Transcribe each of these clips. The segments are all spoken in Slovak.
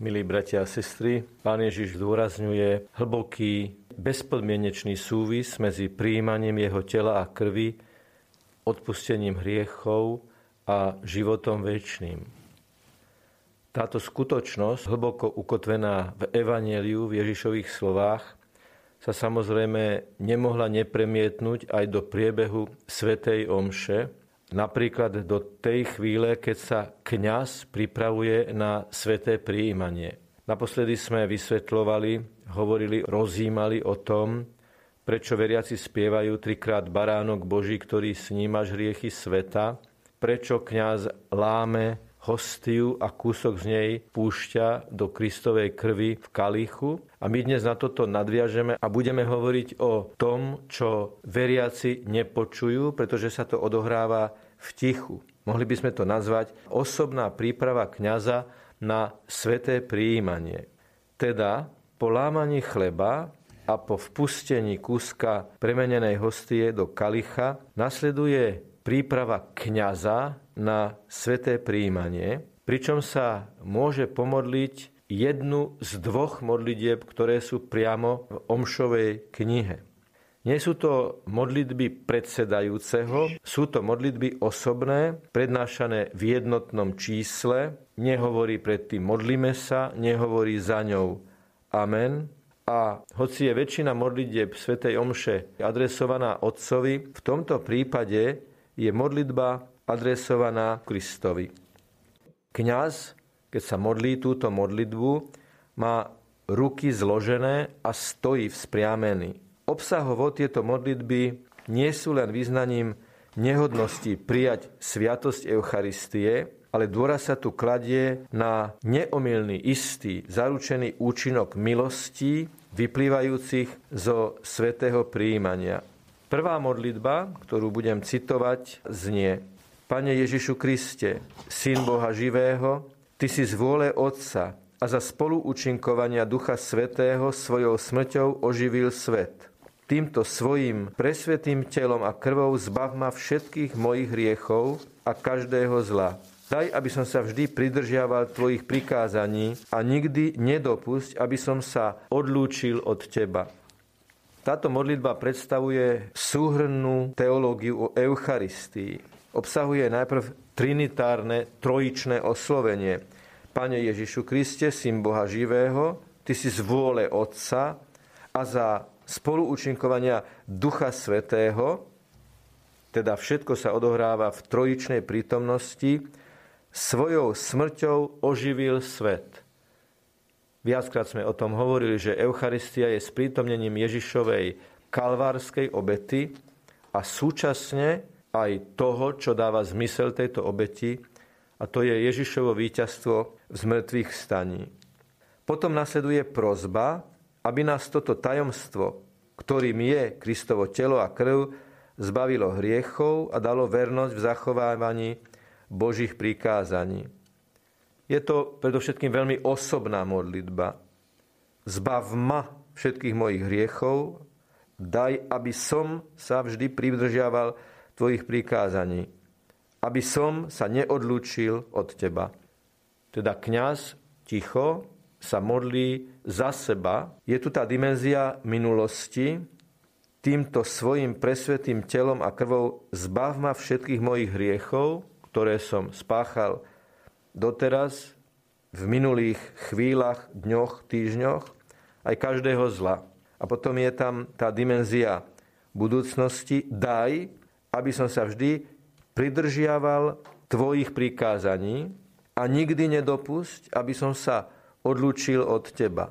Milí bratia a sestry, Pán Ježiš zdôrazňuje hlboký, bezpodmienečný súvis medzi príjmaním jeho tela a krvi, odpustením hriechov a životom väčšným. Táto skutočnosť, hlboko ukotvená v Evangeliu v Ježišových slovách, sa samozrejme nemohla nepremietnúť aj do priebehu Svetej Omše, Napríklad do tej chvíle, keď sa kňaz pripravuje na sveté prijímanie. Naposledy sme vysvetľovali, hovorili, rozímali o tom, prečo veriaci spievajú trikrát baránok Boží, ktorý snímaš hriechy sveta, prečo kňaz láme hostiu a kúsok z nej púšťa do Kristovej krvi v kalichu. A my dnes na toto nadviažeme a budeme hovoriť o tom, čo veriaci nepočujú, pretože sa to odohráva v tichu. Mohli by sme to nazvať osobná príprava kňaza na sveté prijímanie. Teda po lámaní chleba a po vpustení kúska premenenej hostie do kalicha nasleduje príprava kňaza na sveté príjmanie, pričom sa môže pomodliť jednu z dvoch modlitieb, ktoré sú priamo v Omšovej knihe. Nie sú to modlitby predsedajúceho, sú to modlitby osobné, prednášané v jednotnom čísle, nehovorí predtým modlíme sa, nehovorí za ňou amen. A hoci je väčšina modlitieb Svetej Omše adresovaná Otcovi, v tomto prípade je modlitba adresovaná Kristovi. Kňaz, keď sa modlí túto modlitbu, má ruky zložené a stojí vzpriamený Obsahovo tieto modlitby nie sú len význaním nehodnosti prijať sviatosť Eucharistie, ale dôraz sa tu kladie na neomilný, istý, zaručený účinok milostí vyplývajúcich zo svetého príjmania. Prvá modlitba, ktorú budem citovať, znie Pane Ježišu Kriste, Syn Boha živého, Ty si z vôle Otca a za spoluúčinkovania Ducha Svetého svojou smrťou oživil svet týmto svojim presvetým telom a krvou zbav ma všetkých mojich hriechov a každého zla. Daj, aby som sa vždy pridržiaval tvojich prikázaní a nikdy nedopusť, aby som sa odlúčil od teba. Táto modlitba predstavuje súhrnnú teológiu o Eucharistii. Obsahuje najprv trinitárne trojičné oslovenie. Pane Ježišu Kriste, Syn Boha živého, Ty si z vôle Otca a za spoluúčinkovania Ducha Svetého, teda všetko sa odohráva v trojičnej prítomnosti, svojou smrťou oživil svet. Viackrát sme o tom hovorili, že Eucharistia je sprítomnením Ježišovej kalvárskej obety a súčasne aj toho, čo dáva zmysel tejto obeti, a to je Ježišovo víťazstvo v zmrtvých staní. Potom nasleduje prozba, aby nás toto tajomstvo, ktorým je Kristovo telo a krv, zbavilo hriechov a dalo vernosť v zachovávaní Božích prikázaní. Je to predovšetkým veľmi osobná modlitba. Zbav ma všetkých mojich hriechov, daj, aby som sa vždy pridržiaval tvojich prikázaní, aby som sa neodlúčil od teba. Teda kňaz ticho sa modlí za seba. Je tu tá dimenzia minulosti. Týmto svojim presvetým telom a krvou zbav ma všetkých mojich hriechov, ktoré som spáchal doteraz, v minulých chvíľach, dňoch, týždňoch, aj každého zla. A potom je tam tá dimenzia budúcnosti. Daj, aby som sa vždy pridržiaval tvojich prikázaní a nikdy nedopusť, aby som sa odlúčil od teba.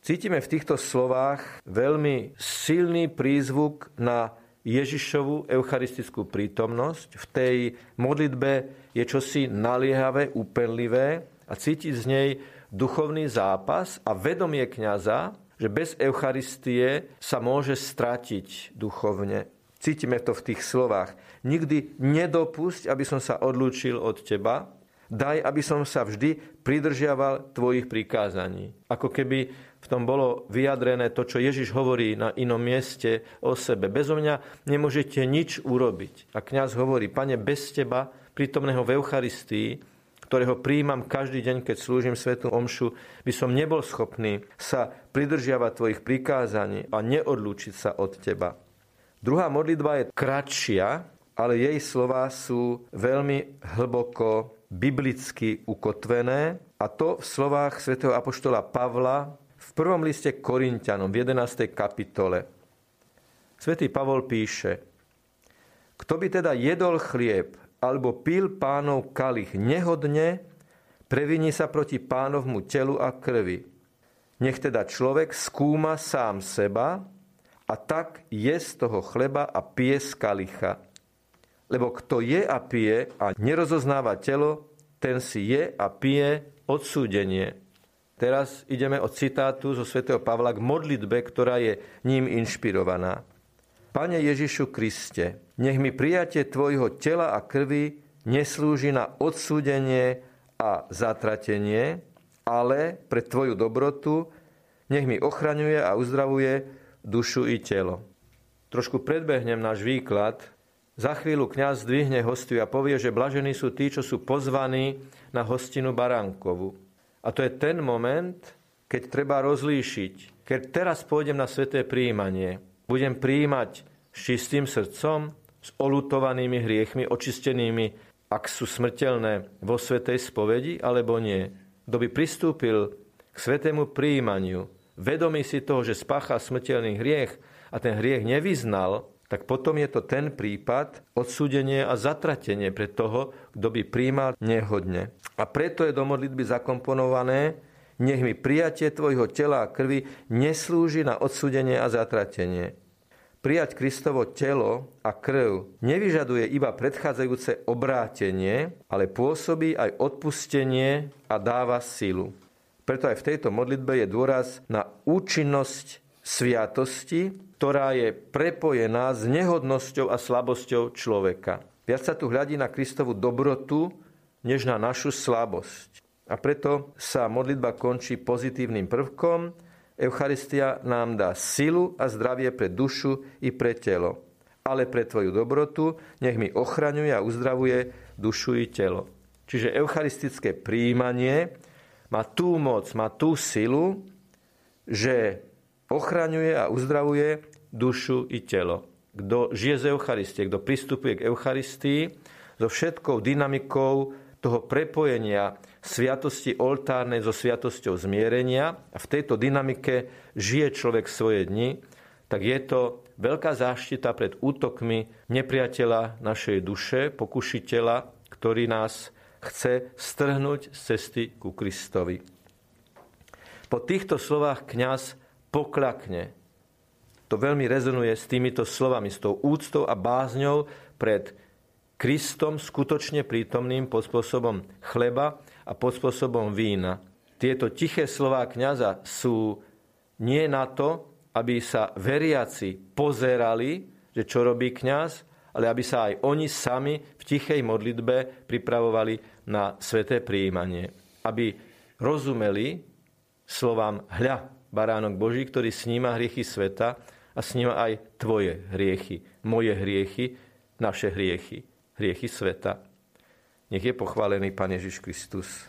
Cítime v týchto slovách veľmi silný prízvuk na Ježišovú eucharistickú prítomnosť. V tej modlitbe je čosi naliehavé, úpenlivé a cítiť z nej duchovný zápas a vedomie kniaza, že bez Eucharistie sa môže stratiť duchovne. Cítime to v tých slovách. Nikdy nedopusť, aby som sa odlúčil od teba, Daj, aby som sa vždy pridržiaval tvojich prikázaní. Ako keby v tom bolo vyjadrené to, čo Ježiš hovorí na inom mieste o sebe. Bezo mňa nemôžete nič urobiť. A kňaz hovorí, pane, bez teba, prítomného v Eucharistii, ktorého príjmam každý deň, keď slúžim Svetu Omšu, by som nebol schopný sa pridržiavať tvojich prikázaní a neodlúčiť sa od teba. Druhá modlitba je kratšia, ale jej slova sú veľmi hlboko biblicky ukotvené a to v slovách svätého Apoštola Pavla v prvom liste Korintianom v 11. kapitole. Svetý Pavol píše, kto by teda jedol chlieb alebo pil pánov kalich nehodne, previní sa proti pánovmu telu a krvi. Nech teda človek skúma sám seba a tak je z toho chleba a pije z kalicha. Lebo kto je a pije a nerozoznáva telo, ten si je a pije odsúdenie. Teraz ideme od citátu zo svätého Pavla k modlitbe, ktorá je ním inšpirovaná. Pane Ježišu Kriste, nech mi prijatie Tvojho tela a krvi neslúži na odsúdenie a zatratenie, ale pre Tvoju dobrotu nech mi ochraňuje a uzdravuje dušu i telo. Trošku predbehnem náš výklad. Za chvíľu kňaz zdvihne hostiu a povie, že blažení sú tí, čo sú pozvaní na hostinu Baránkovu. A to je ten moment, keď treba rozlíšiť. Keď teraz pôjdem na sveté príjmanie, budem príjmať s čistým srdcom, s olutovanými hriechmi, očistenými, ak sú smrteľné vo svetej spovedi, alebo nie. Kto by pristúpil k svetému príjmaniu, vedomý si toho, že spáchal smrteľný hriech a ten hriech nevyznal, tak potom je to ten prípad odsúdenie a zatratenie pre toho, kto by príjmal nehodne. A preto je do modlitby zakomponované, nech mi prijatie tvojho tela a krvi neslúži na odsúdenie a zatratenie. Prijať Kristovo telo a krv nevyžaduje iba predchádzajúce obrátenie, ale pôsobí aj odpustenie a dáva silu. Preto aj v tejto modlitbe je dôraz na účinnosť sviatosti, ktorá je prepojená s nehodnosťou a slabosťou človeka. Viac sa tu hľadí na Kristovu dobrotu, než na našu slabosť. A preto sa modlitba končí pozitívnym prvkom, Eucharistia nám dá silu a zdravie pre dušu i pre telo. Ale pre tvoju dobrotu nech mi ochraňuje a uzdravuje dušu i telo. Čiže eucharistické príjmanie má tú moc, má tú silu, že ochraňuje a uzdravuje dušu i telo. Kto žije z Eucharistie, kto pristupuje k Eucharistii, so všetkou dynamikou toho prepojenia sviatosti oltárnej so sviatosťou zmierenia a v tejto dynamike žije človek svoje dni, tak je to veľká záštita pred útokmi nepriateľa našej duše, pokušiteľa, ktorý nás chce strhnúť z cesty ku Kristovi. Po týchto slovách kňaz poklakne. To veľmi rezonuje s týmito slovami, s tou úctou a bázňou pred Kristom skutočne prítomným pod spôsobom chleba a pod spôsobom vína. Tieto tiché slová kniaza sú nie na to, aby sa veriaci pozerali, že čo robí kňaz, ale aby sa aj oni sami v tichej modlitbe pripravovali na sveté príjmanie. Aby rozumeli slovám hľa, baránok Boží, ktorý sníma hriechy sveta a sníma aj tvoje hriechy, moje hriechy, naše hriechy hriechy sveta. Nech je pochválený Pán Ježiš Kristus.